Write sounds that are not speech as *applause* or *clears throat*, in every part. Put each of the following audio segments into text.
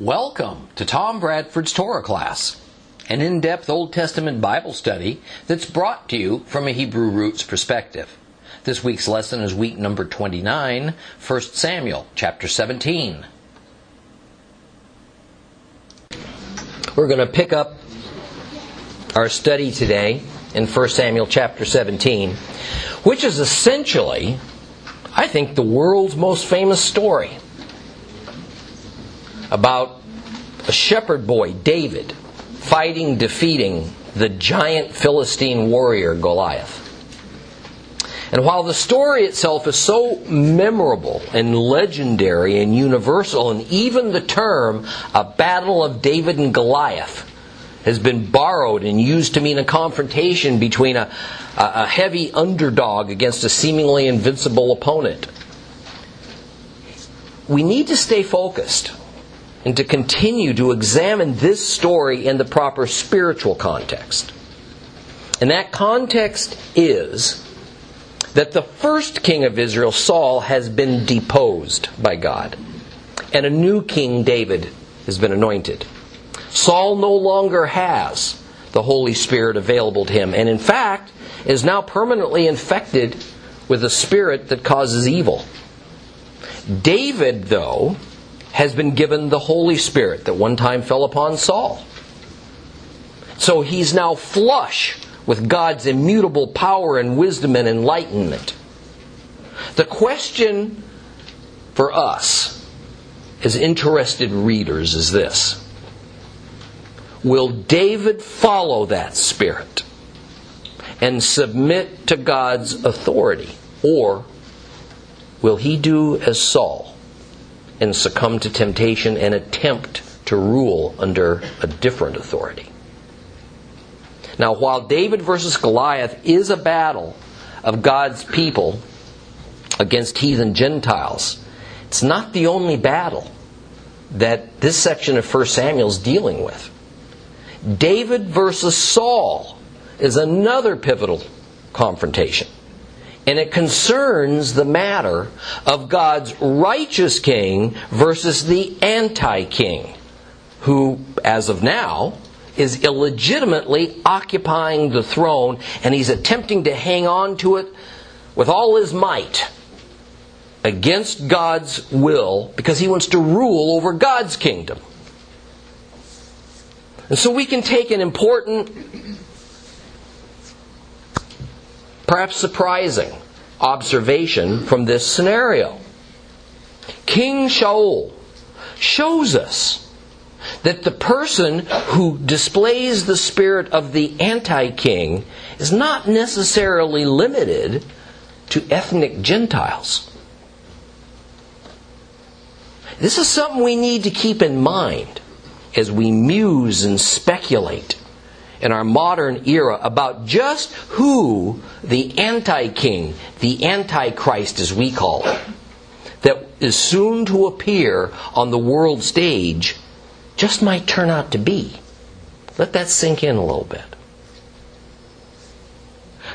Welcome to Tom Bradford's Torah class, an in depth Old Testament Bible study that's brought to you from a Hebrew roots perspective. This week's lesson is week number 29, 1 Samuel chapter 17. We're going to pick up our study today in 1 Samuel chapter 17, which is essentially, I think, the world's most famous story about a shepherd boy, David, fighting, defeating the giant Philistine warrior, Goliath. And while the story itself is so memorable and legendary and universal, and even the term a battle of David and Goliath has been borrowed and used to mean a confrontation between a, a heavy underdog against a seemingly invincible opponent, we need to stay focused and to continue to examine this story in the proper spiritual context. And that context is that the first king of Israel, Saul, has been deposed by God, and a new king, David, has been anointed. Saul no longer has the Holy Spirit available to him, and in fact, is now permanently infected with a spirit that causes evil. David, though, has been given the Holy Spirit that one time fell upon Saul. So he's now flush with God's immutable power and wisdom and enlightenment. The question for us as interested readers is this Will David follow that Spirit and submit to God's authority? Or will he do as Saul and succumb to temptation and attempt to rule under a different authority. Now, while David versus Goliath is a battle of God's people against heathen Gentiles, it's not the only battle that this section of 1 Samuel is dealing with. David versus Saul is another pivotal confrontation and it concerns the matter of God's righteous king versus the anti king, who, as of now, is illegitimately occupying the throne and he's attempting to hang on to it with all his might against God's will because he wants to rule over God's kingdom. And so we can take an important perhaps surprising observation from this scenario. King Shaul shows us that the person who displays the spirit of the anti king is not necessarily limited to ethnic Gentiles. This is something we need to keep in mind as we muse and speculate in our modern era about just who the anti king, the antichrist as we call it, that is soon to appear on the world stage just might turn out to be. Let that sink in a little bit.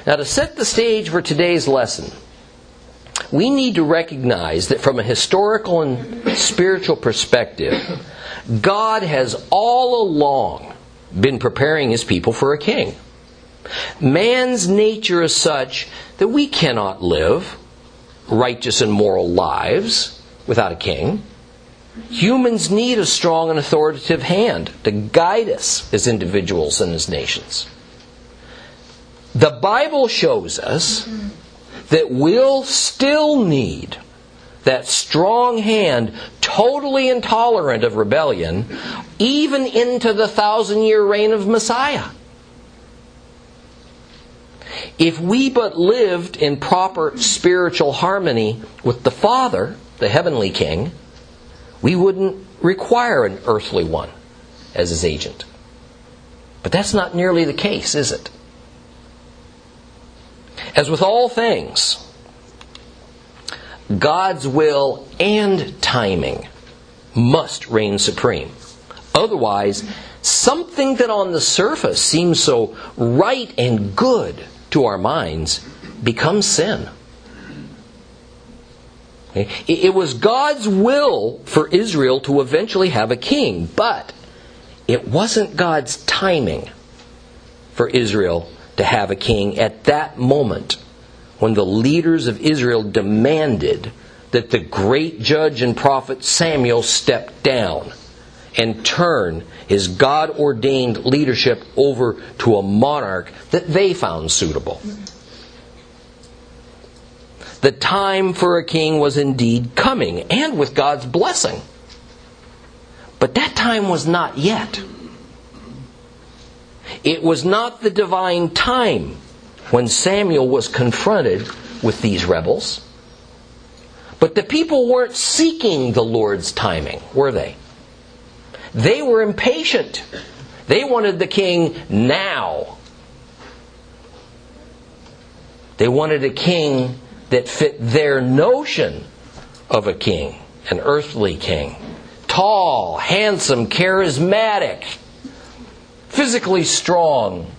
Now, to set the stage for today's lesson, we need to recognize that from a historical and spiritual perspective, God has all along been preparing his people for a king. Man's nature is such that we cannot live righteous and moral lives without a king. Humans need a strong and authoritative hand to guide us as individuals and as nations. The Bible shows us that we'll still need that strong hand, totally intolerant of rebellion, even into the thousand year reign of Messiah. If we but lived in proper spiritual harmony with the Father, the heavenly King, we wouldn't require an earthly one as his agent. But that's not nearly the case, is it? As with all things, God's will and timing must reign supreme. Otherwise, something that on the surface seems so right and good to our minds becomes sin. It was God's will for Israel to eventually have a king, but it wasn't God's timing for Israel to have a king at that moment when the leaders of Israel demanded that the great judge and prophet Samuel step down and turn his God ordained leadership over to a monarch that they found suitable. The time for a king was indeed coming, and with God's blessing. But that time was not yet. It was not the divine time when Samuel was confronted with these rebels. But the people weren't seeking the Lord's timing, were they? They were impatient. They wanted the king now. They wanted a king that fit their notion of a king, an earthly king. Tall, handsome, charismatic, physically strong,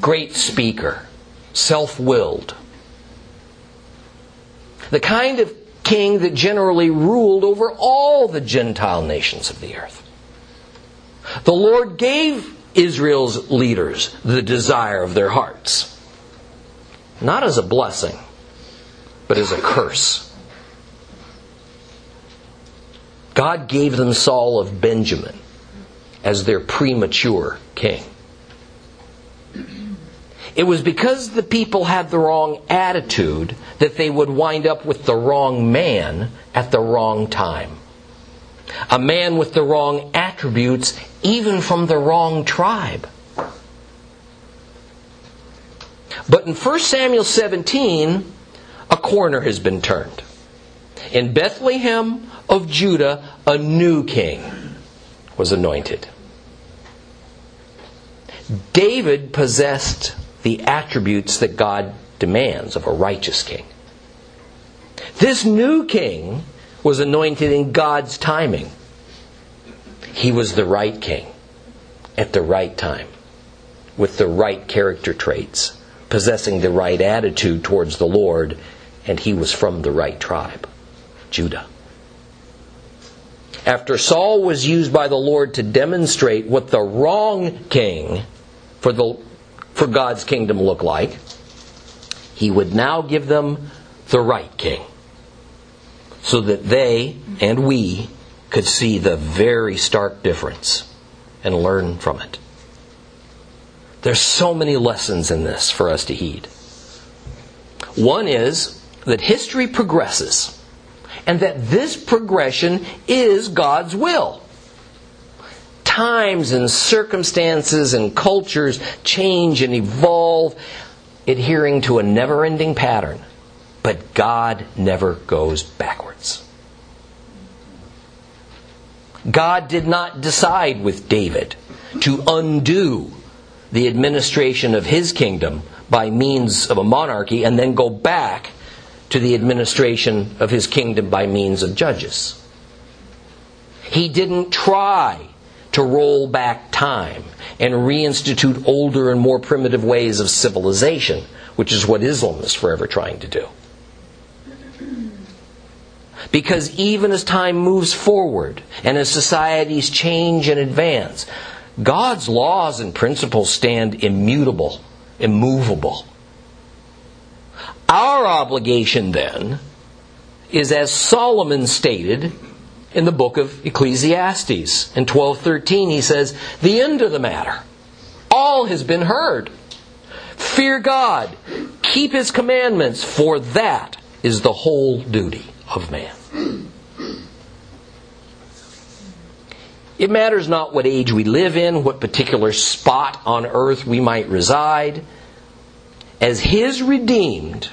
great speaker, self willed. The kind of king that generally ruled over all the Gentile nations of the earth. The Lord gave Israel's leaders the desire of their hearts, not as a blessing, but as a curse. God gave them Saul of Benjamin as their premature king. It was because the people had the wrong attitude that they would wind up with the wrong man at the wrong time. A man with the wrong attributes, even from the wrong tribe. But in 1 Samuel 17, a corner has been turned. In Bethlehem of Judah, a new king was anointed. David possessed the attributes that God demands of a righteous king. This new king was anointed in God's timing. He was the right king at the right time with the right character traits, possessing the right attitude towards the Lord and he was from the right tribe, Judah. After Saul was used by the Lord to demonstrate what the wrong king for, the, for God's kingdom look like, he would now give them the right king so that they and we could see the very stark difference and learn from it. There's so many lessons in this for us to heed. One is that history progresses and that this progression is God's will. Times and circumstances and cultures change and evolve, adhering to a never ending pattern. But God never goes backwards. God did not decide with David to undo the administration of his kingdom by means of a monarchy and then go back to the administration of his kingdom by means of judges. He didn't try to roll back time and reinstitute older and more primitive ways of civilization, which is what Islam is forever trying to do. Because even as time moves forward and as societies change and advance, God's laws and principles stand immutable, immovable. Our obligation then is as Solomon stated in the book of Ecclesiastes. In 12:13 he says, "The end of the matter all has been heard. Fear God, keep his commandments, for that is the whole duty of man." It matters not what age we live in, what particular spot on earth we might reside. As his redeemed,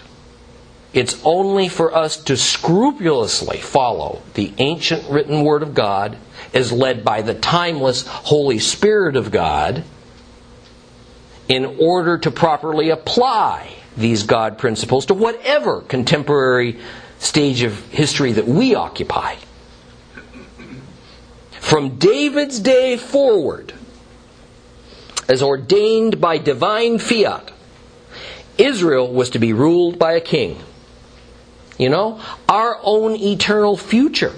it's only for us to scrupulously follow the ancient written Word of God as led by the timeless Holy Spirit of God in order to properly apply these God principles to whatever contemporary stage of history that we occupy. From David's day forward, as ordained by divine fiat, Israel was to be ruled by a king You know, our own eternal future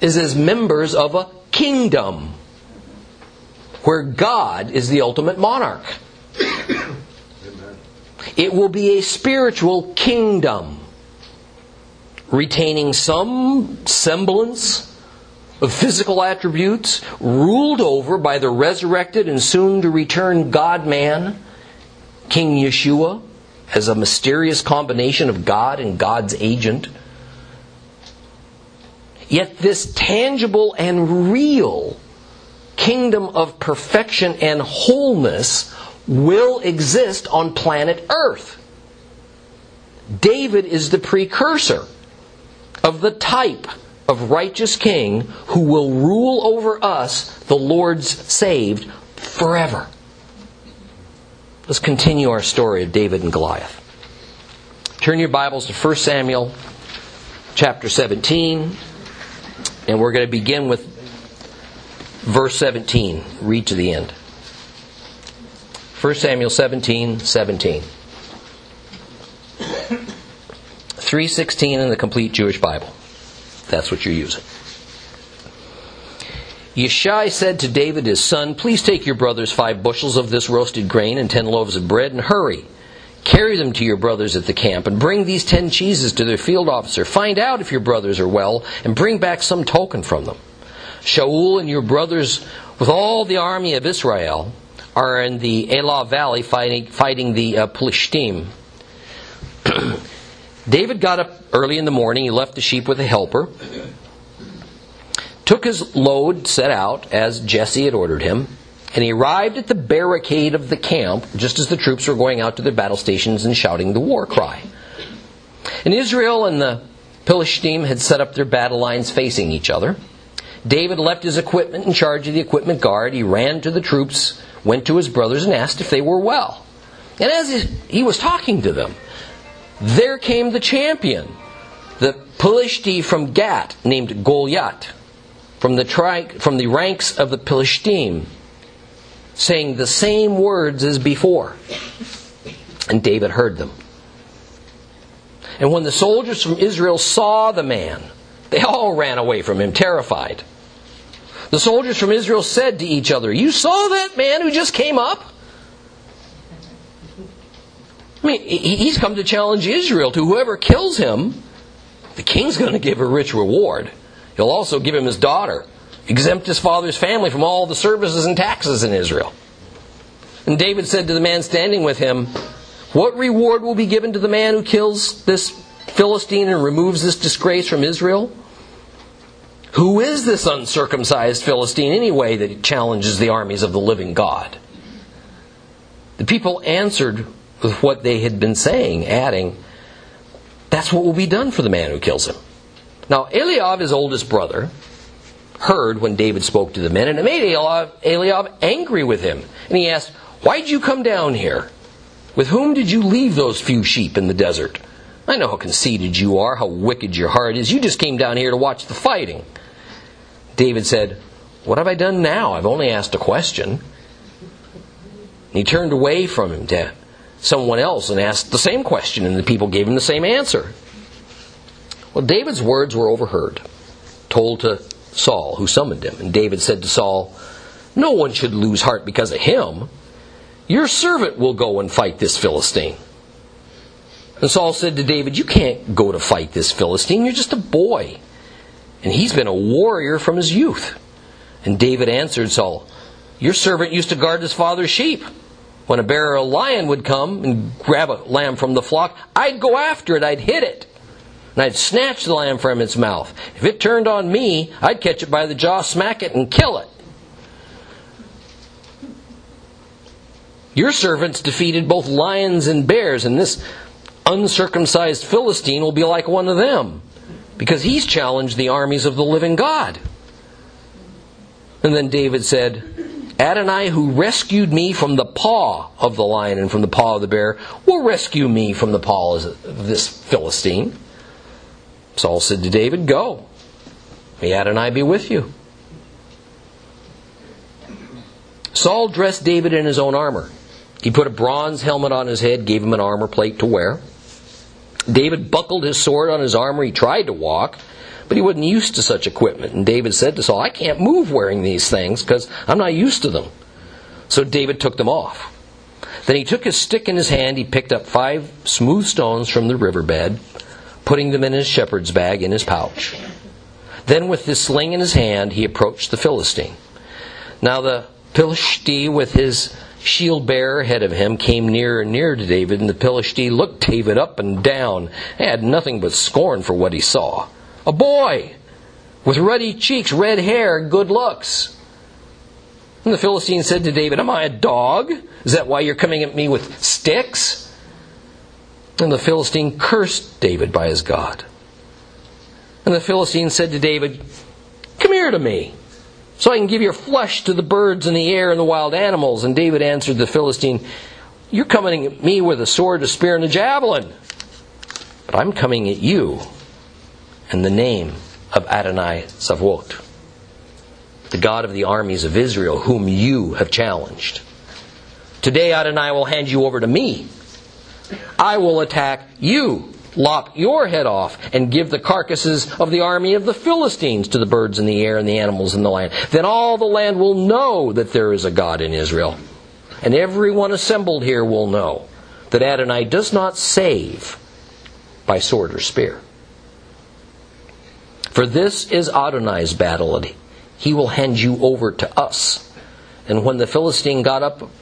is as members of a kingdom where God is the ultimate monarch. It will be a spiritual kingdom retaining some semblance of physical attributes, ruled over by the resurrected and soon to return God man, King Yeshua, as a mysterious combination of God and God's agent. Yet this tangible and real kingdom of perfection and wholeness will exist on planet Earth. David is the precursor of the type of righteous king who will rule over us, the Lord's saved, forever. Let's continue our story of David and Goliath. Turn your Bibles to 1 Samuel chapter 17, and we're going to begin with verse 17. Read to the end. 1 Samuel 17, 17. 316 in the complete Jewish Bible. That's what you're using. Yeshai said to David his son, Please take your brothers five bushels of this roasted grain and ten loaves of bread and hurry. Carry them to your brothers at the camp and bring these ten cheeses to their field officer. Find out if your brothers are well and bring back some token from them. Shaul and your brothers with all the army of Israel are in the Elah Valley fighting, fighting the uh, Plishtim. *clears throat* David got up early in the morning. He left the sheep with a helper, took his load, set out as Jesse had ordered him, and he arrived at the barricade of the camp just as the troops were going out to their battle stations and shouting the war cry. And Israel and the Philistine had set up their battle lines facing each other. David left his equipment in charge of the equipment guard. He ran to the troops, went to his brothers, and asked if they were well. And as he was talking to them, there came the champion, the Pelishti from Gat, named Goliath, from the, tri- from the ranks of the Pelishtim, saying the same words as before. And David heard them. And when the soldiers from Israel saw the man, they all ran away from him, terrified. The soldiers from Israel said to each other, You saw that man who just came up? I mean, he's come to challenge Israel to whoever kills him, the king's going to give a rich reward. He'll also give him his daughter, exempt his father's family from all the services and taxes in Israel. And David said to the man standing with him, What reward will be given to the man who kills this Philistine and removes this disgrace from Israel? Who is this uncircumcised Philistine anyway that challenges the armies of the living God? The people answered with what they had been saying, adding, That's what will be done for the man who kills him. Now, Eliab, his oldest brother, heard when David spoke to the men, and it made Eliab, Eliab angry with him. And he asked, Why did you come down here? With whom did you leave those few sheep in the desert? I know how conceited you are, how wicked your heart is. You just came down here to watch the fighting. David said, What have I done now? I've only asked a question. And he turned away from him to someone else and asked the same question, and the people gave him the same answer. Well, David's words were overheard, told to Saul, who summoned him. And David said to Saul, No one should lose heart because of him. Your servant will go and fight this Philistine. And Saul said to David, You can't go to fight this Philistine. You're just a boy. And he's been a warrior from his youth. And David answered Saul, Your servant used to guard his father's sheep. When a bear or a lion would come and grab a lamb from the flock, I'd go after it, I'd hit it. And I'd snatch the lamb from its mouth. If it turned on me, I'd catch it by the jaw, smack it, and kill it. Your servants defeated both lions and bears, and this uncircumcised Philistine will be like one of them, because he's challenged the armies of the living God. And then David said, Adonai, who rescued me from the paw of the lion and from the paw of the bear, will rescue me from the paw of this Philistine. Saul said to David, Go. May Adonai be with you. Saul dressed David in his own armor. He put a bronze helmet on his head, gave him an armor plate to wear. David buckled his sword on his armor. He tried to walk, but he wasn't used to such equipment. And David said to Saul, I can't move wearing these things because I'm not used to them. So David took them off. Then he took his stick in his hand. He picked up five smooth stones from the riverbed, putting them in his shepherd's bag in his pouch. Then, with his sling in his hand, he approached the Philistine. Now, the Philistine, with his shield bearer ahead of him, came nearer and nearer to David, and the Philistine looked David up and down, and had nothing but scorn for what he saw. A boy with ruddy cheeks, red hair, good looks. And the Philistine said to David, Am I a dog? Is that why you're coming at me with sticks? And the Philistine cursed David by his God. And the Philistine said to David, Come here to me, so I can give your flesh to the birds in the air and the wild animals. And David answered the Philistine, You're coming at me with a sword, a spear, and a javelin. But I'm coming at you in the name of Adonai Sabaoth, the God of the armies of Israel, whom you have challenged. Today Adonai will hand you over to me. I will attack you lop your head off and give the carcasses of the army of the Philistines to the birds in the air and the animals in the land. Then all the land will know that there is a God in Israel. And everyone assembled here will know that Adonai does not save by sword or spear. For this is Adonai's battle, he will hand you over to us. And when the Philistine got up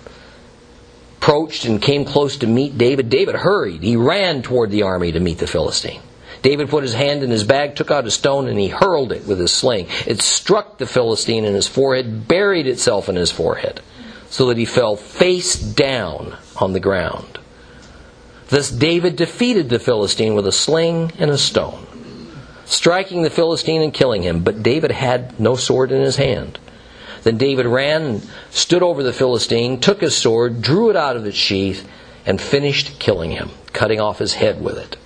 approached and came close to meet David, David hurried. He ran toward the army to meet the Philistine. David put his hand in his bag, took out a stone, and he hurled it with his sling. It struck the Philistine in his forehead, buried itself in his forehead, so that he fell face down on the ground. Thus David defeated the Philistine with a sling and a stone, striking the Philistine and killing him. But David had no sword in his hand. Then David ran stood over the Philistine, took his sword, drew it out of its sheath, and finished killing him, cutting off his head with it.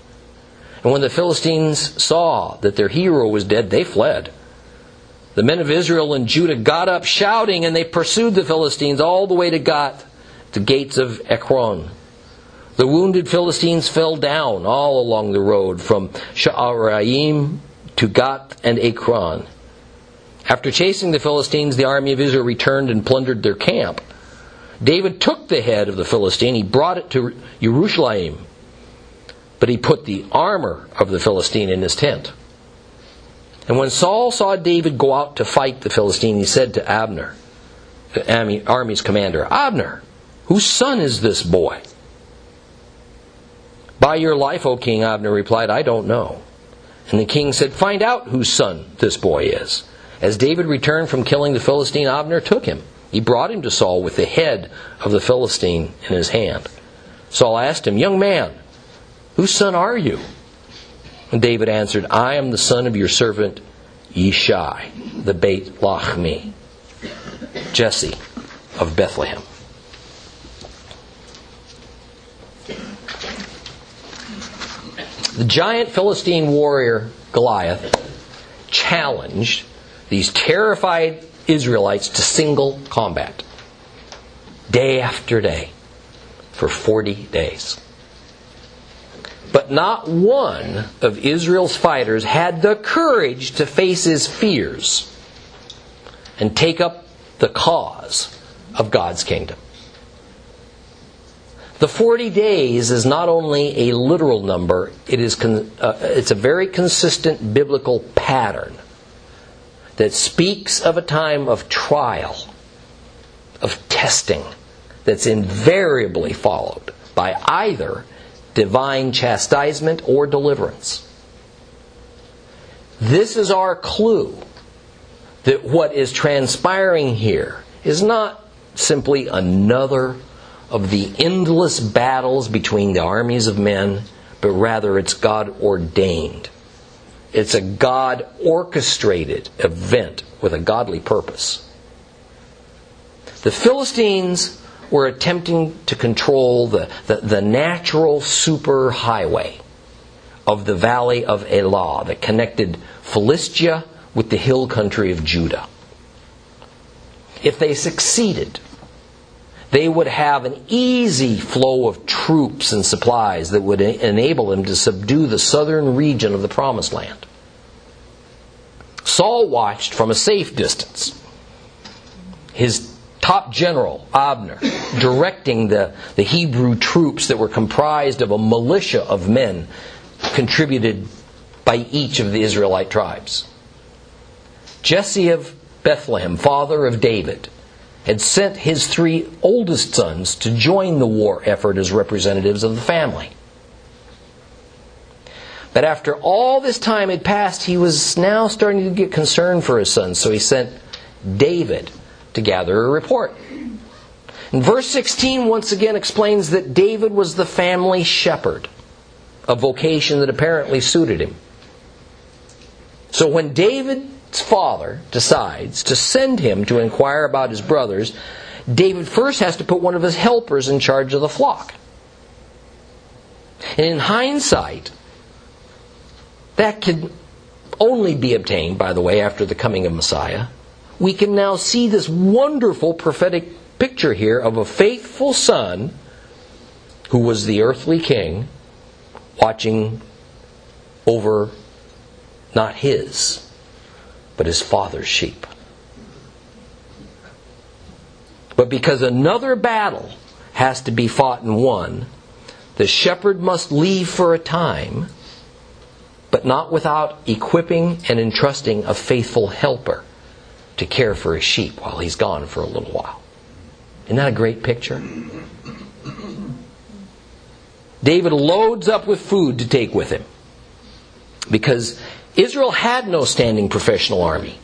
And when the Philistines saw that their hero was dead, they fled. The men of Israel and Judah got up shouting, and they pursued the Philistines all the way to Gath, the gates of Ekron. The wounded Philistines fell down all along the road from Sha'araim to Gath and Ekron. After chasing the Philistines, the army of Israel returned and plundered their camp. David took the head of the Philistine, he brought it to Jerusalem, but he put the armor of the Philistine in his tent. And when Saul saw David go out to fight the Philistine, he said to Abner, the army's commander, Abner, whose son is this boy? By your life, O king, Abner replied, I don't know. And the king said, Find out whose son this boy is. As David returned from killing the Philistine, Abner took him. He brought him to Saul with the head of the Philistine in his hand. Saul asked him, Young man, whose son are you? And David answered, I am the son of your servant Yishai, the Beit Lachmi, Jesse of Bethlehem. The giant Philistine warrior Goliath challenged these terrified Israelites to single combat, day after day, for 40 days. But not one of Israel's fighters had the courage to face his fears and take up the cause of God's kingdom. The 40 days is not only a literal number, it is con- uh, it's a very consistent biblical pattern that speaks of a time of trial, of testing, that's invariably followed by either divine chastisement or deliverance. This is our clue that what is transpiring here is not simply another of the endless battles between the armies of men, but rather it's God ordained it's a God orchestrated event with a godly purpose. The Philistines were attempting to control the, the, the natural superhighway of the valley of Elah that connected Philistia with the hill country of Judah. If they succeeded, they would have an easy flow of troops and supplies that would enable them to subdue the southern region of the Promised Land. Saul watched from a safe distance. His top general, Abner, directing the, the Hebrew troops that were comprised of a militia of men contributed by each of the Israelite tribes. Jesse of Bethlehem, father of David, had sent his three oldest sons to join the war effort as representatives of the family. But after all this time had passed, he was now starting to get concerned for his sons, so he sent David to gather a report. And verse 16 once again explains that David was the family shepherd, a vocation that apparently suited him. So when David's father decides to send him to inquire about his brothers, David first has to put one of his helpers in charge of the flock. And in hindsight, that can only be obtained, by the way, after the coming of Messiah we can now see this wonderful prophetic picture here of a faithful son who was the earthly king watching over not his, but his father's sheep. But because another battle has to be fought and won, the shepherd must leave for a time, but not without equipping and entrusting a faithful helper to care for his sheep while he's gone for a little while. Isn't that a great picture? David loads up with food to take with him because Israel had no standing professional army.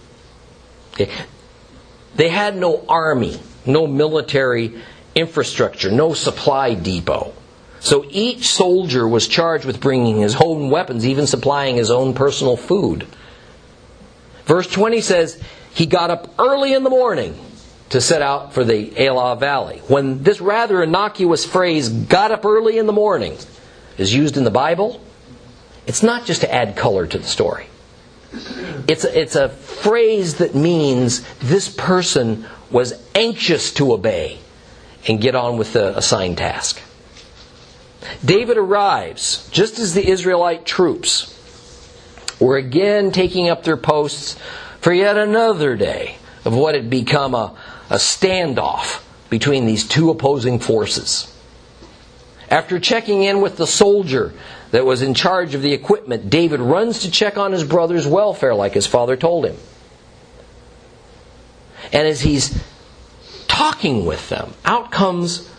They had no army, no military infrastructure, no supply depot. So each soldier was charged with bringing his own weapons, even supplying his own personal food. Verse 20 says, he got up early in the morning to set out for the Elah Valley. When this rather innocuous phrase, got up early in the morning, is used in the Bible, it's not just to add color to the story. It's a, it's a phrase that means this person was anxious to obey and get on with the assigned task. David arrives just as the Israelite troops were again taking up their posts for yet another day of what had become a, a standoff between these two opposing forces. After checking in with the soldier that was in charge of the equipment, David runs to check on his brother's welfare like his father told him. And as he's talking with them, out comes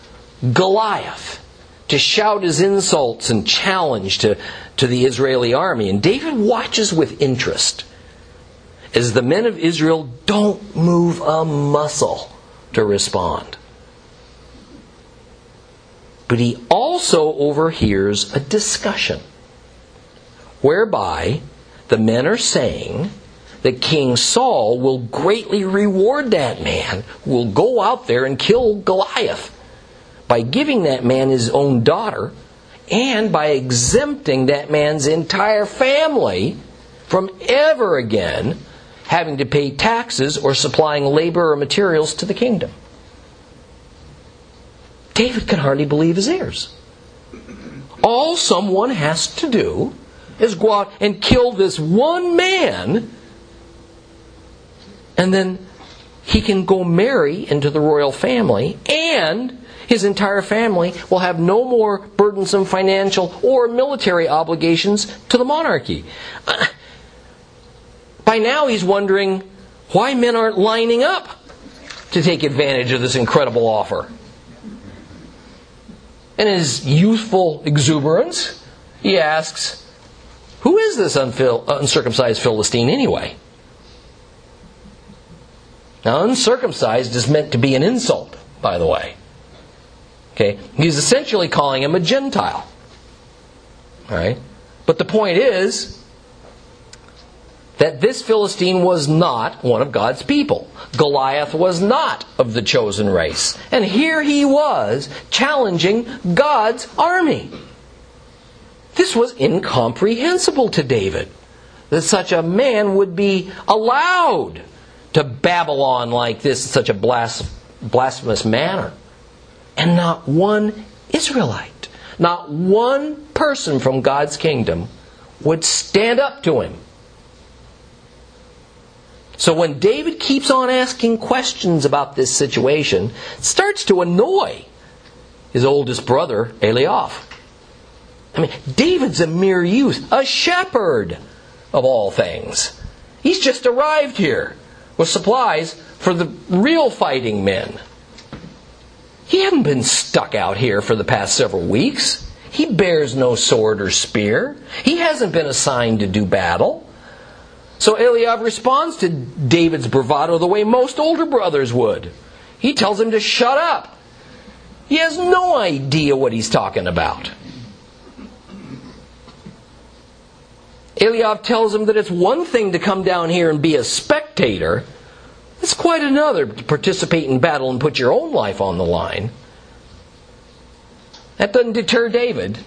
Goliath to shout his insults and challenge to, to the Israeli army. And David watches with interest as the men of Israel don't move a muscle to respond. But he also overhears a discussion whereby the men are saying that King Saul will greatly reward that man who will go out there and kill Goliath by giving that man his own daughter and by exempting that man's entire family from ever again having to pay taxes or supplying labor or materials to the kingdom. David can hardly believe his ears. All someone has to do is go out and kill this one man, and then he can go marry into the royal family, and his entire family will have no more burdensome financial or military obligations to the monarchy. Uh, by now, he's wondering why men aren't lining up to take advantage of this incredible offer. In his youthful exuberance, he asks, Who is this uncircumcised Philistine anyway? Now, uncircumcised is meant to be an insult, by the way. Okay? He's essentially calling him a Gentile. All right? But the point is, that this Philistine was not one of God's people. Goliath was not of the chosen race. And here he was challenging God's army. This was incomprehensible to David that such a man would be allowed to babble on like this in such a blasphemous manner. And not one Israelite, not one person from God's kingdom would stand up to him. So when David keeps on asking questions about this situation, it starts to annoy his oldest brother, Eliab. I mean, David's a mere youth, a shepherd of all things. He's just arrived here with supplies for the real fighting men. He hadn't been stuck out here for the past several weeks. He bears no sword or spear. He hasn't been assigned to do battle. So Eliab responds to David's bravado the way most older brothers would. He tells him to shut up. He has no idea what he's talking about. Eliab tells him that it's one thing to come down here and be a spectator. It's quite another to participate in battle and put your own life on the line. That doesn't deter David.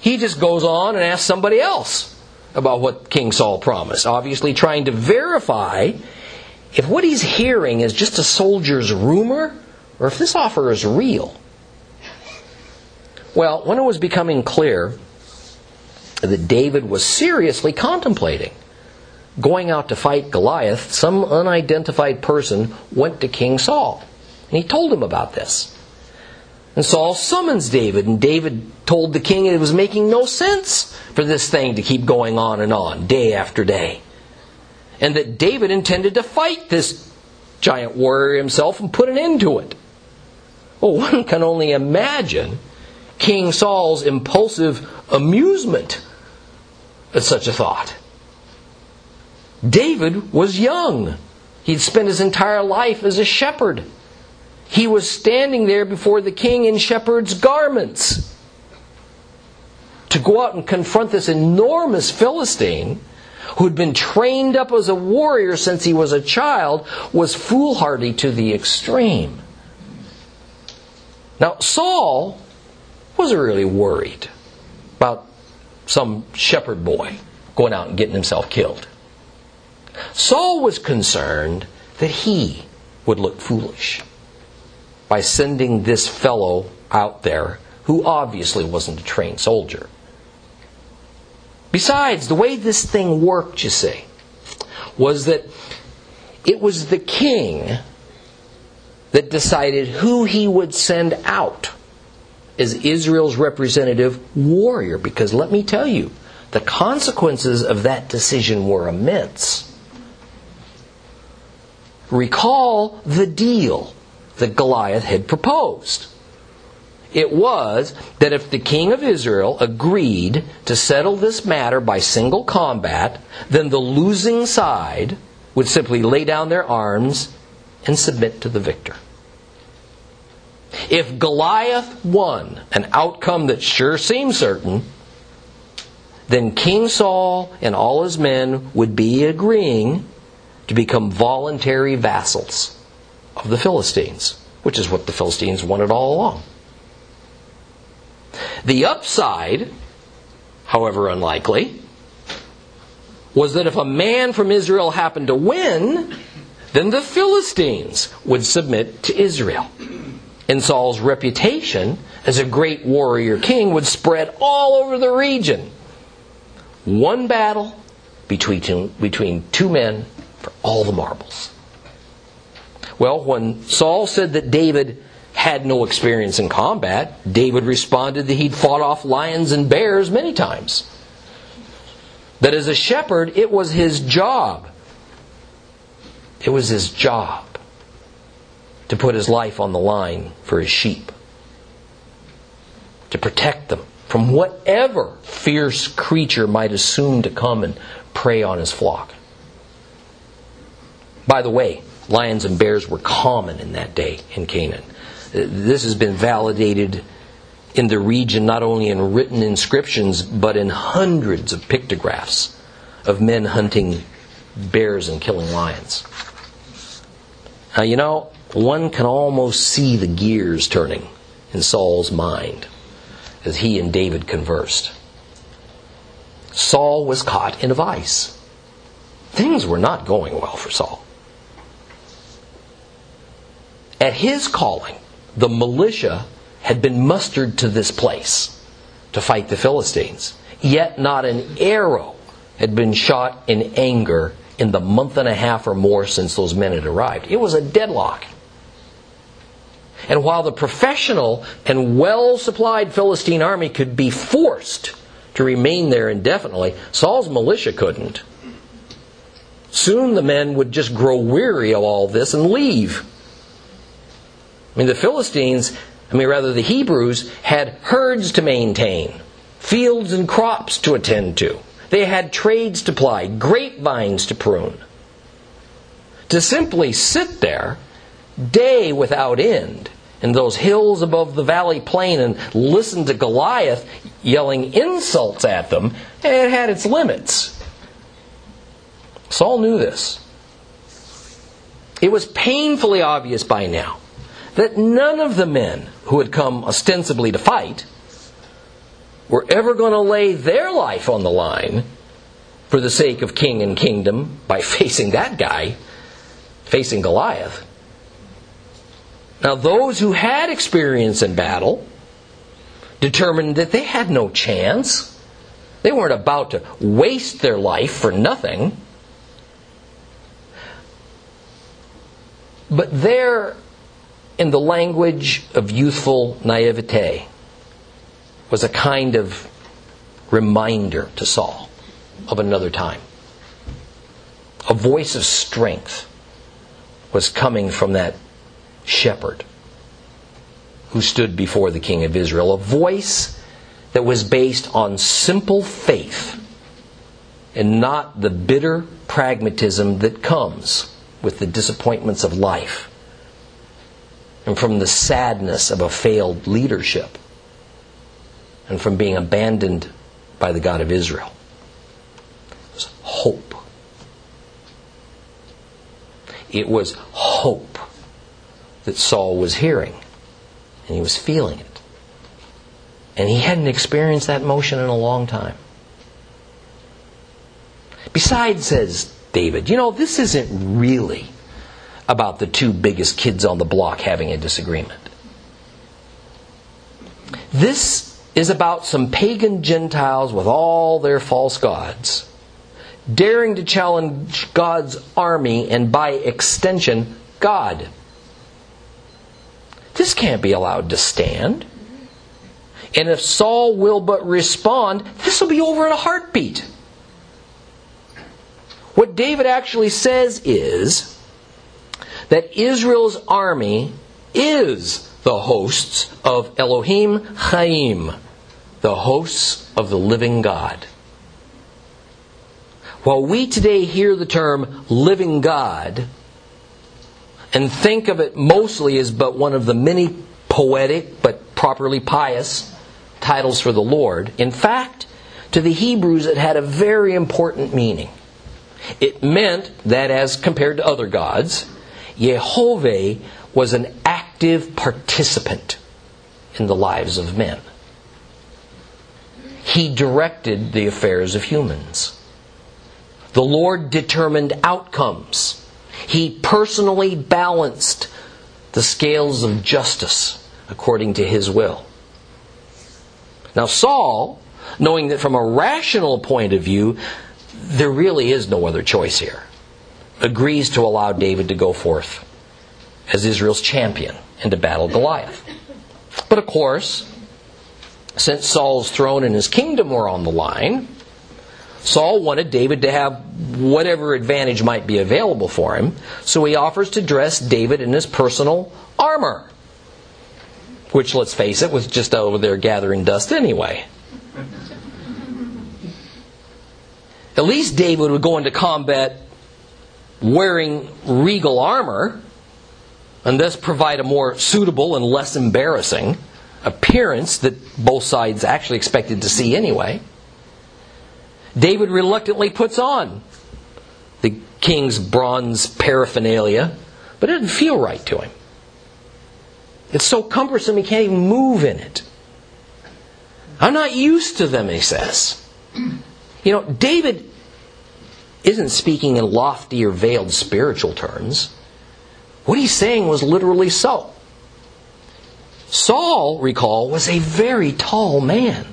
He just goes on and asks somebody else about what King Saul promised, obviously trying to verify if what he's hearing is just a soldier's rumor or if this offer is real. Well, when it was becoming clear that David was seriously contemplating going out to fight Goliath, some unidentified person went to King Saul. And he told him about this. And Saul summons David, and David told the king it was making no sense for this thing to keep going on and on, day after day. And that David intended to fight this giant warrior himself and put an end to it. Well, *laughs* one can only imagine King Saul's impulsive amusement at such a thought. David was young. He'd spent his entire life as a shepherd. He was standing there before the king in shepherd's garments to go out and confront this enormous Philistine who'd been trained up as a warrior since he was a child was foolhardy to the extreme. Now, Saul wasn't really worried about some shepherd boy going out and getting himself killed. Saul was concerned that he would look foolish by sending this fellow out there who obviously wasn't a trained soldier. Besides, the way this thing worked, you see, was that it was the king that decided who he would send out as Israel's representative warrior. Because let me tell you, the consequences of that decision were immense. Recall the deal that Goliath had proposed. It was that if the king of Israel agreed to settle this matter by single combat, then the losing side would simply lay down their arms and submit to the victor. If Goliath won, an outcome that sure seemed certain, then King Saul and all his men would be agreeing to become voluntary vassals of the Philistines, which is what the Philistines wanted all along. The upside, however unlikely, was that if a man from Israel happened to win, then the Philistines would submit to Israel. And Saul's reputation as a great warrior king would spread all over the region. One battle between, between two men for all the marbles. Well, when Saul said that David had no experience in combat, David responded that he'd fought off lions and bears many times. That as a shepherd, it was his job. It was his job to put his life on the line for his sheep, to protect them from whatever fierce creature might assume to come and prey on his flock. By the way, lions and bears were common in that day in Canaan. This has been validated in the region not only in written inscriptions, but in hundreds of pictographs of men hunting bears and killing lions. Now, you know, one can almost see the gears turning in Saul's mind as he and David conversed. Saul was caught in a vice. Things were not going well for Saul. At his calling, the militia had been mustered to this place to fight the Philistines. Yet not an arrow had been shot in anger in the month and a half or more since those men had arrived. It was a deadlock. And while the professional and well supplied Philistine army could be forced to remain there indefinitely, Saul's militia couldn't. Soon the men would just grow weary of all this and leave. I mean, the Philistines, I mean, rather, the Hebrews had herds to maintain, fields and crops to attend to. They had trades to ply, grapevines to prune. To simply sit there, day without end, in those hills above the valley plain and listen to Goliath yelling insults at them, it had its limits. Saul knew this. It was painfully obvious by now that none of the men who had come ostensibly to fight were ever going to lay their life on the line for the sake of king and kingdom by *laughs* facing that guy, facing Goliath. Now, those who had experience in battle determined that they had no chance. They weren't about to waste their life for nothing. But there, in the language of youthful naivete, was a kind of reminder to Saul of another time. A voice of strength was coming from that shepherd who stood before the king of Israel. A voice that was based on simple faith and not the bitter pragmatism that comes with the disappointments of life and from the sadness of a failed leadership and from being abandoned by the God of Israel. It was hope. It was hope that Saul was hearing, and he was feeling it. And he hadn't experienced that motion in a long time. Besides, says David, you know, this isn't really about the two biggest kids on the block having a disagreement. This is about some pagan Gentiles with all their false gods daring to challenge God's army and by extension, God. This can't be allowed to stand. And if Saul will but respond, this will be over in a heartbeat. What David actually says is that Israel's army is the hosts of Elohim Chaim, the hosts of the living God. While we today hear the term living God and think of it mostly as but one of the many poetic but properly pious titles for the Lord, in fact, to the Hebrews it had a very important meaning. It meant that as compared to other gods, Jehovah was an active participant in the lives of men. He directed the affairs of humans. The Lord determined outcomes. He personally balanced the scales of justice according to his will. Now, Saul, knowing that from a rational point of view, there really is no other choice here, agrees to allow David to go forth as Israel's champion and to battle Goliath. But of course, since Saul's throne and his kingdom were on the line, Saul wanted David to have whatever advantage might be available for him, so he offers to dress David in his personal armor. Which, let's face it, was just over there gathering dust anyway. At least David would go into combat wearing regal armor and thus provide a more suitable and less embarrassing appearance that both sides actually expected to see anyway. David reluctantly puts on the king's bronze paraphernalia, but it doesn't feel right to him. It's so cumbersome he can't even move in it. I'm not used to them, he says. You know, David isn't speaking in lofty or veiled spiritual terms. What he's saying was literally so. Saul, recall, was a very tall man.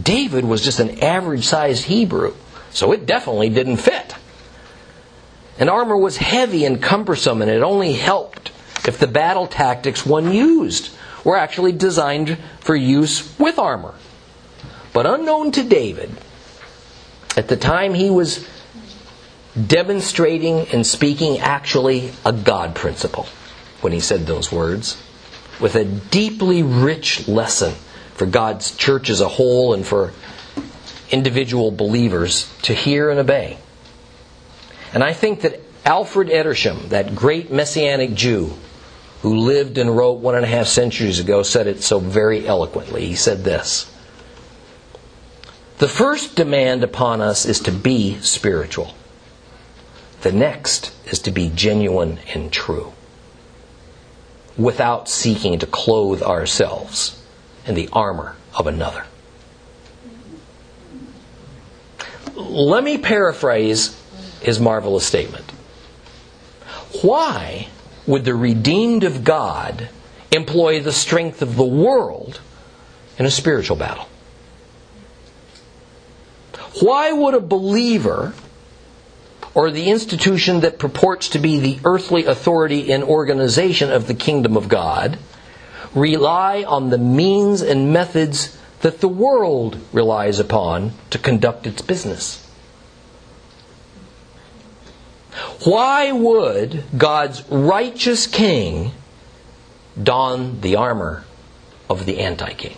David was just an average sized Hebrew, so it definitely didn't fit. And armor was heavy and cumbersome, and it only helped if the battle tactics one used were actually designed for use with armor. But unknown to David, at the time he was demonstrating and speaking actually a God principle when he said those words, with a deeply rich lesson for God's church as a whole and for individual believers to hear and obey. And I think that Alfred Edersheim, that great Messianic Jew who lived and wrote one and a half centuries ago, said it so very eloquently. He said this The first demand upon us is to be spiritual, the next is to be genuine and true, without seeking to clothe ourselves in the armor of another. Let me paraphrase his marvelous statement. Why would the redeemed of God employ the strength of the world in a spiritual battle? Why would a believer or the institution that purports to be the earthly authority and organization of the kingdom of God rely on the means and methods that the world relies upon to conduct its business? Why would God's righteous king don the armor of the anti king?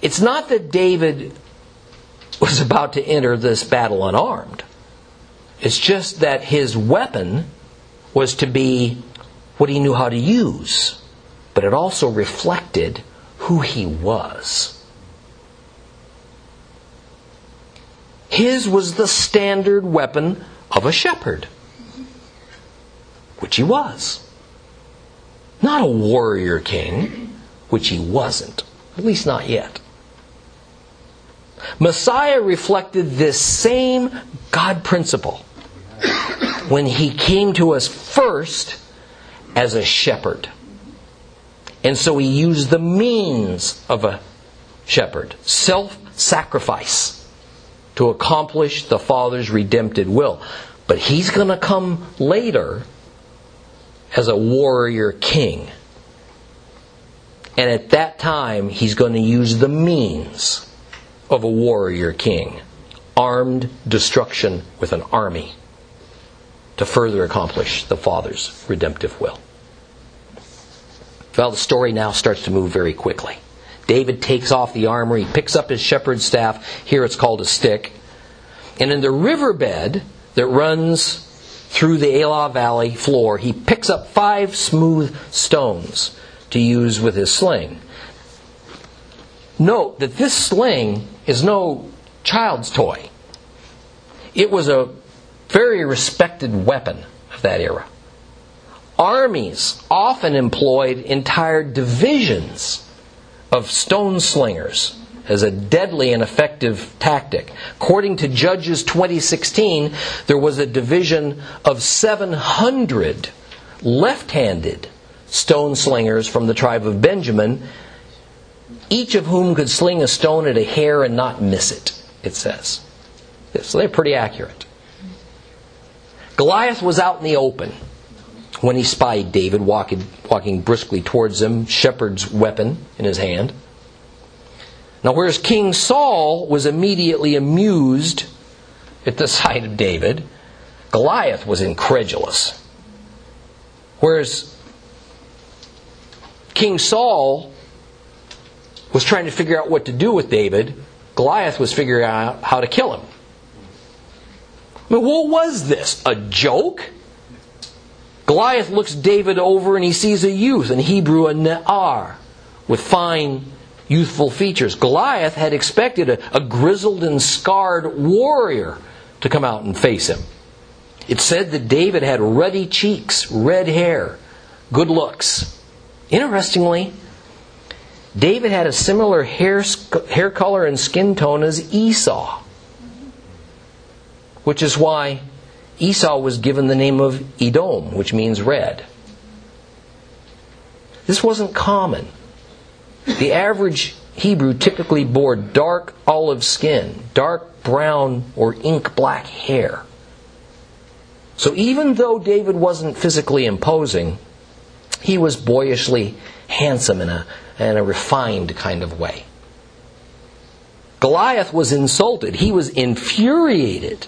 It's not that David was about to enter this battle unarmed. It's just that his weapon was to be what he knew how to use, but it also reflected who he was. His was the standard weapon of a shepherd, which he was. Not a warrior king, which he wasn't, at least not yet. Messiah reflected this same God principle when he came to us first as a shepherd. And so he used the means of a shepherd self sacrifice to accomplish the Father's redemptive will. But he's going to come later as a warrior king. And at that time, he's going to use the means of a warrior king armed destruction with an army to further accomplish the Father's redemptive will. Well, the story now starts to move very quickly. David takes off the armor, he picks up his shepherd's staff, here it's called a stick, and in the riverbed that runs through the Elah Valley floor, he picks up five smooth stones to use with his sling. Note that this sling is no child's toy. It was a very respected weapon of that era. Armies often employed entire divisions of stone slingers as a deadly and effective tactic. According to Judges 2016, there was a division of 700 left handed stone slingers from the tribe of Benjamin, each of whom could sling a stone at a hair and not miss it, it says. So they're pretty accurate. Goliath was out in the open when he spied David walking, walking briskly towards him, shepherd's weapon in his hand. Now, whereas King Saul was immediately amused at the *laughs* sight of David, Goliath was incredulous. Whereas King Saul was trying to figure out what to do with David, Goliath was figuring out how to kill him. I mean, what was this? A joke? Goliath looks David over and he sees a youth, in Hebrew a Ne'ar, with fine youthful features. Goliath had expected a, a grizzled and scarred warrior to come out and face him. It said that David had ruddy cheeks, red hair, good looks. Interestingly, David had a similar hair, hair color and skin tone as Esau, which is why Esau was given the name of Edom, which means red. This wasn't common. The average Hebrew typically bore dark olive skin, dark brown or ink black hair. So even though David wasn't physically imposing, he was boyishly handsome in a, in a refined kind of way. Goliath was insulted. He was infuriated.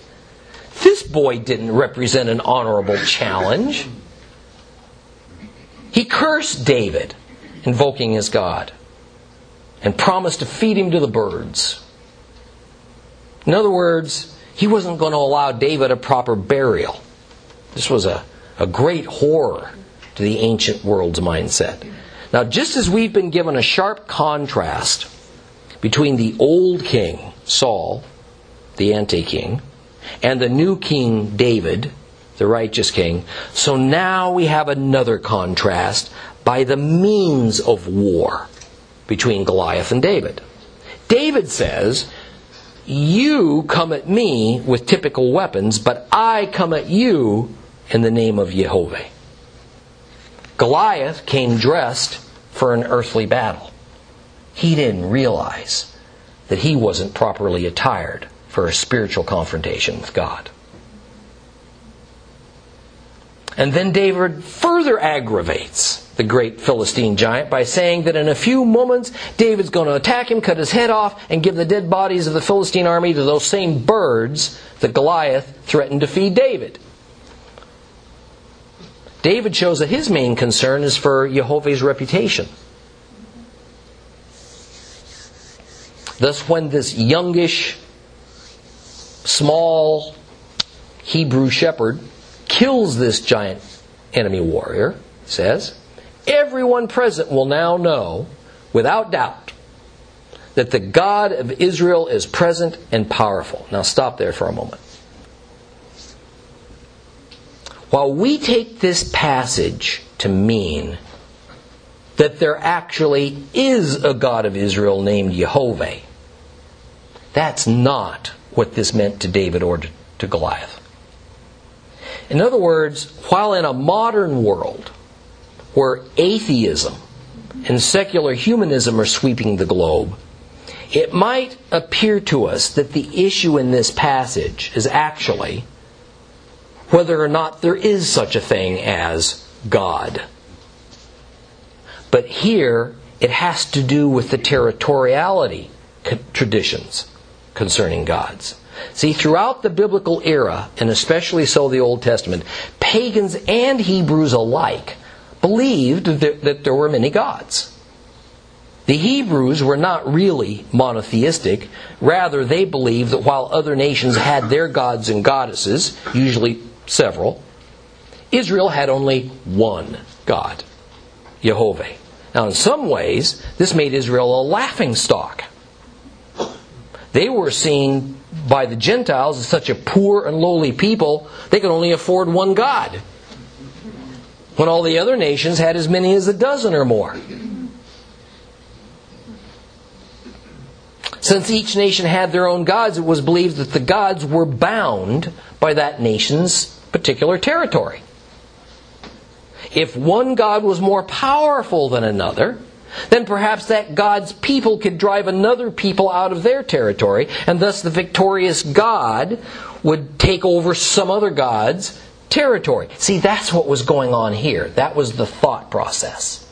This boy didn't represent an honorable challenge. He cursed David, invoking his God, and promised to feed him to the birds. In other words, he wasn't going to allow David a proper burial. This was a, a great horror to the ancient world's mindset. Now, just as we've been given a sharp contrast between the old king, Saul, the anti king, and the new king, David, the righteous king, so now we have another contrast by the means of war between Goliath and David. David says, You come at me with typical weapons, but I come at you in the name of Jehovah. Goliath came dressed for an earthly battle. He didn't realize that he wasn't properly attired for a spiritual confrontation with God. And then David further aggravates the great Philistine giant by saying that in a few moments David's going to attack him, cut his head off, and give the dead bodies of the Philistine army to those same birds that Goliath threatened to feed David. David shows that his main concern is for Jehovah's reputation. Thus, when this youngish, small Hebrew shepherd kills this giant enemy warrior, says, everyone present will now know, without doubt, that the God of Israel is present and powerful. Now, stop there for a moment. While we take this passage to mean that there actually is a God of Israel named Jehovah, that's not what this meant to David or to Goliath. In other words, while in a modern world where atheism and secular humanism are sweeping the globe, it might appear to us that the issue in this passage is actually whether or not there is such a thing as God. But here, it has to do with the territoriality traditions concerning gods. See, throughout the biblical era, and especially so the Old Testament, pagans and Hebrews alike believed that, that there were many gods. The Hebrews were not really monotheistic. Rather, they believed that while other nations had their gods and goddesses, usually several. Israel had only one God, Jehovah. Now, in some ways, this made Israel a laughing stock. They were seen by the Gentiles as such a poor and lowly people, they could only afford one God. When all the other nations had as many as a dozen or more. Since each nation had their own gods, it was believed that the gods were bound by that nation's particular territory. If one God was more powerful than another, then perhaps that God's people could drive another people out of their territory, and thus the victorious God would take over some other God's territory. See, that's what was going on here. That was the thought process.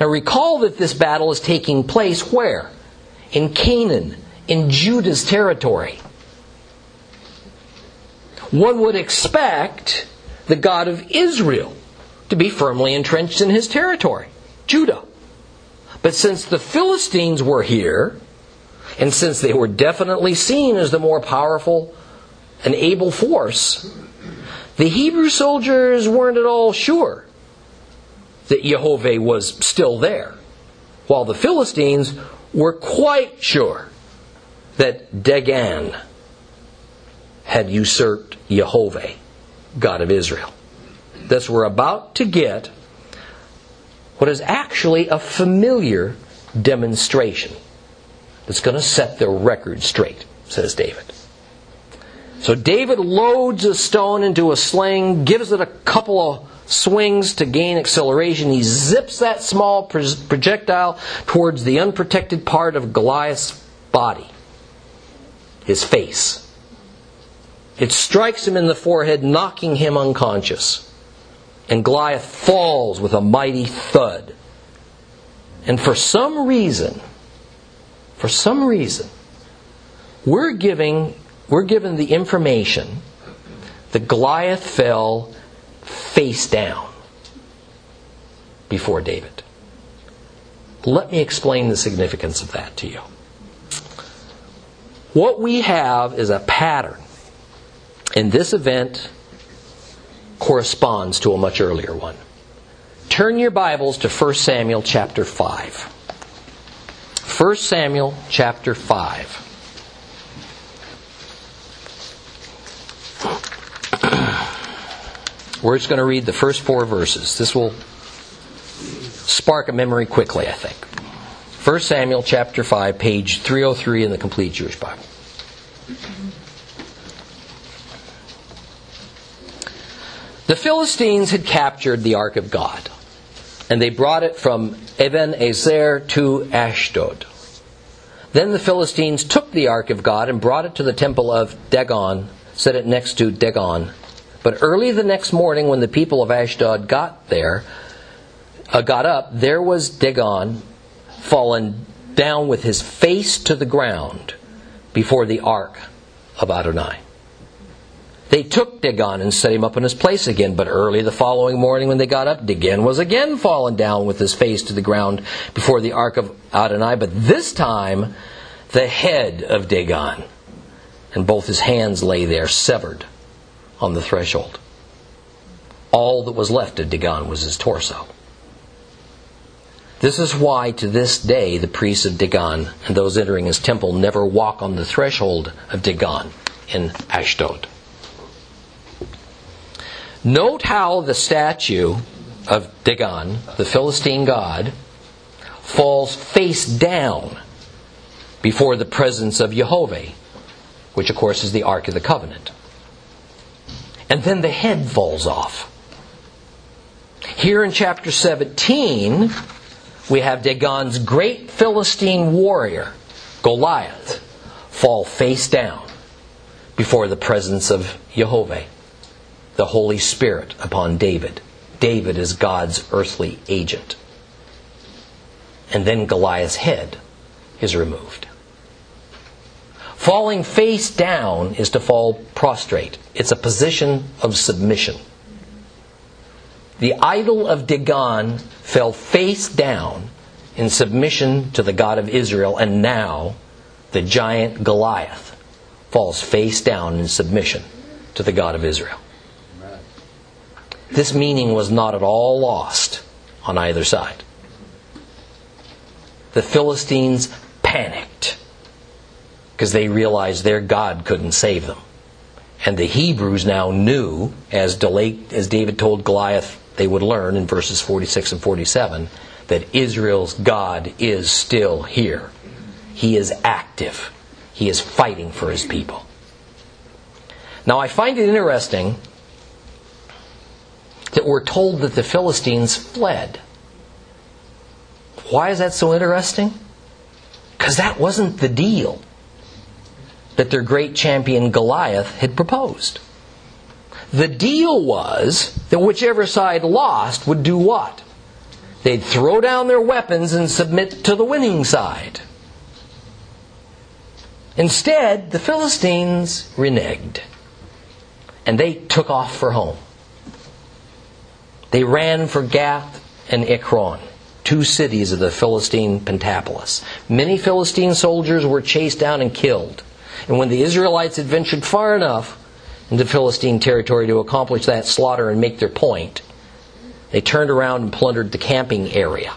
Now recall that this battle is taking place where? In Canaan, in Judah's territory one would expect the God of Israel to be firmly entrenched in his territory, Judah. But since the Philistines were here, and since they were definitely seen as the more powerful and able force, the Hebrew soldiers weren't at all sure that Jehovah was still there, while the Philistines were quite sure that Dagon had usurped Jehovah, God of Israel. Thus, we're about to get what is actually a familiar demonstration that's going to set the record straight, says David. So David loads a stone into a sling, gives it a couple of swings to gain acceleration. He zips that small projectile towards the unprotected part of Goliath's body, his face. It strikes him in the forehead, knocking him unconscious. And Goliath falls with a mighty thud. And for some reason, for some reason, we're giving we're given the information that Goliath fell face down before David. Let me explain the significance of that to you. What we have is a pattern. And this event corresponds to a much earlier one. Turn your Bibles to 1 Samuel chapter 5. 1 Samuel chapter 5. We're just going to read the first four verses. This will spark a memory quickly, I think. 1 Samuel chapter 5, page 303 in the Complete Jewish Bible. The Philistines had captured the Ark of God, and they brought it from Eben Ezer to Ashdod. Then the Philistines took the Ark of God and brought it to the temple of Dagon, set it next to Dagon. But early the next morning, when the people of Ashdod got there, uh, got up, there was Dagon fallen down with his face to the ground before the ark of Adonai. They took Dagon and set him up in his place again, but early the following morning when they got up, Dagon was again fallen down with his face to the ground before the ark of Adonai, but this time the head of Dagon and both his hands lay there severed on the threshold. All that was left of Dagon was his torso. This is why to this day the priests of Dagon and those entering his temple never walk on the threshold of Dagon in Ashdod. Note how the statue of Dagon, the Philistine god, falls face down before the presence of Jehovah, which of course is the Ark of the Covenant. And then the head falls off. Here in chapter 17, we have Dagon's great Philistine warrior, Goliath, fall face down before the presence of Jehovah the Holy Spirit upon David. David is God's earthly agent. And then Goliath's head is removed. Falling face down is to fall prostrate. It's a position of submission. The idol of Dagon fell face down in submission to the God of Israel, and now the giant Goliath falls face down in submission to the God of Israel. This meaning was not at all lost on either side. The Philistines panicked because they realized their God couldn't save them. And the Hebrews now knew, as, David told Goliath they would learn in verses 46 and 47, that Israel's God is still here. He is active. He is fighting for his people. Now, I find it interesting that we're told that the Philistines fled. Why is that so interesting? Because that wasn't the deal that their great champion Goliath had proposed. The deal was that whichever side lost would do what? They'd throw down their weapons and submit to the winning side. Instead, the Philistines reneged and they took off for home. They ran for Gath and Ekron, two cities of the Philistine Pentapolis. Many Philistine soldiers were chased down and killed. And when the Israelites had ventured far enough into Philistine territory to accomplish that slaughter and make their point, they turned around and plundered the camping area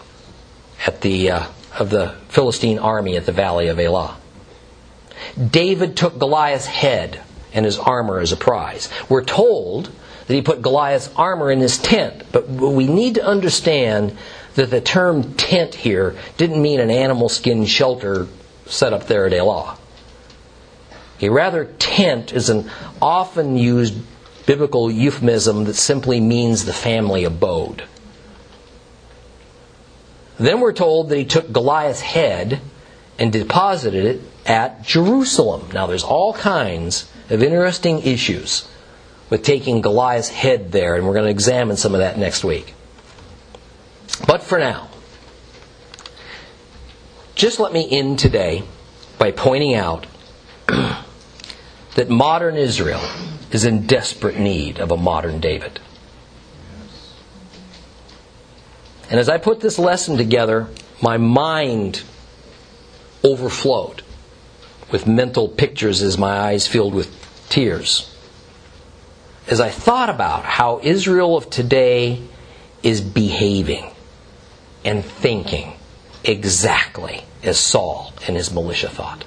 at the, uh, of the Philistine army at the valley of Elah. David took Goliath's head and his armor as a prize. We're told that he put Goliath's armor in his tent. But we need to understand that the term tent here didn't mean an animal skin shelter set up there at Elah. A rather tent is an often used biblical euphemism that simply means the family abode. Then we're told that he took Goliath's head and deposited it at Jerusalem. Now, there's all kinds of interesting issues with taking Goliath's head there, and we're going to examine some of that next week. But for now, just let me end today by pointing out *clears throat* that modern Israel is in desperate need of a modern David. And as I put this lesson together, my mind overflowed with mental pictures as my eyes filled with tears. As I thought about how Israel of today is behaving and thinking exactly as Saul and his militia thought.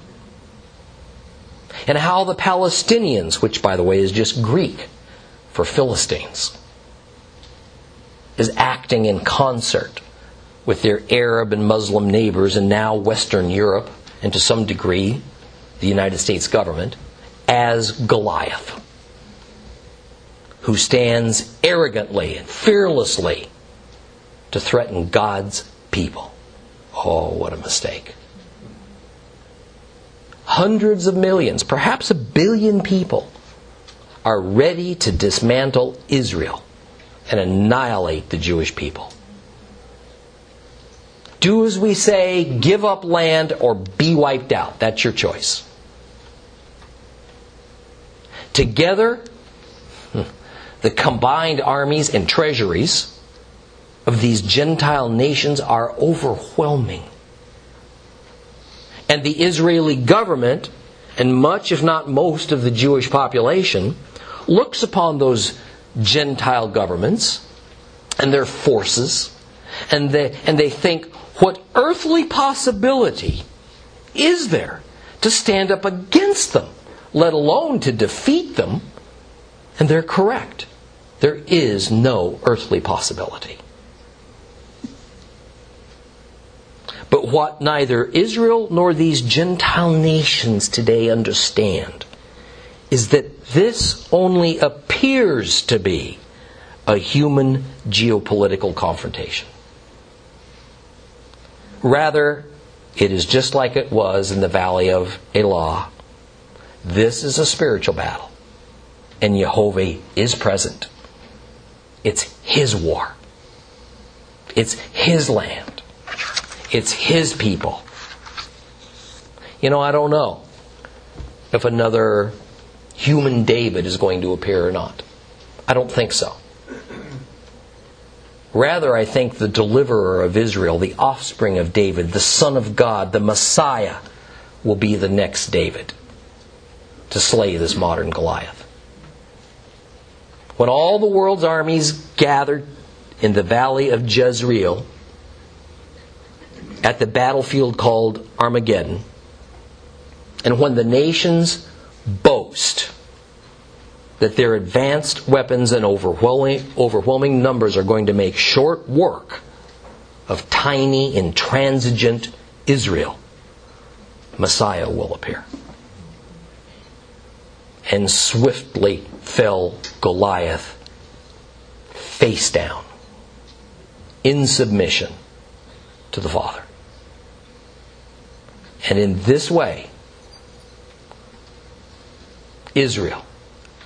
And how the Palestinians, which by the way is just Greek for Philistines, is acting in concert with their Arab and Muslim neighbors and now Western Europe, and to some degree the United States government, as Goliath, who stands arrogantly and fearlessly to threaten God's people. Oh, what a mistake. Hundreds of millions, perhaps a billion people, are ready to dismantle Israel and annihilate the Jewish people. Do as we say, give up land, or be wiped out. That's your choice. Together, hmm, the combined armies and treasuries of these Gentile nations are overwhelming. And the Israeli government, and much, if not most, of the Jewish population, looks upon those Gentile governments and their forces, and they, and they think, what earthly possibility is there to stand up against them, let alone to defeat them? And they're correct. There is no earthly possibility. But what neither Israel nor these Gentile nations today understand is that this only appears to be a human geopolitical confrontation. Rather, it is just like it was in the valley of Elah. This is a spiritual battle, and Jehovah is present. It's His war, it's His land, it's His people. You know, I don't know if another human David is going to appear or not. I don't think so. Rather, I think the deliverer of Israel, the offspring of David, the Son of God, the Messiah, will be the next David to slay this modern Goliath. When all the world's armies gathered in the valley of Jezreel at the battlefield called Armageddon, and when the nations boast that their advanced weapons and overwhelming, overwhelming numbers are going to make short work of tiny, intransigent Israel, Messiah will appear. And swiftly fell Goliath face down in submission to the Father. And in this way, Israel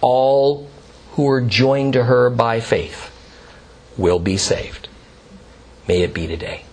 all who are joined to her by faith will be saved. May it be today.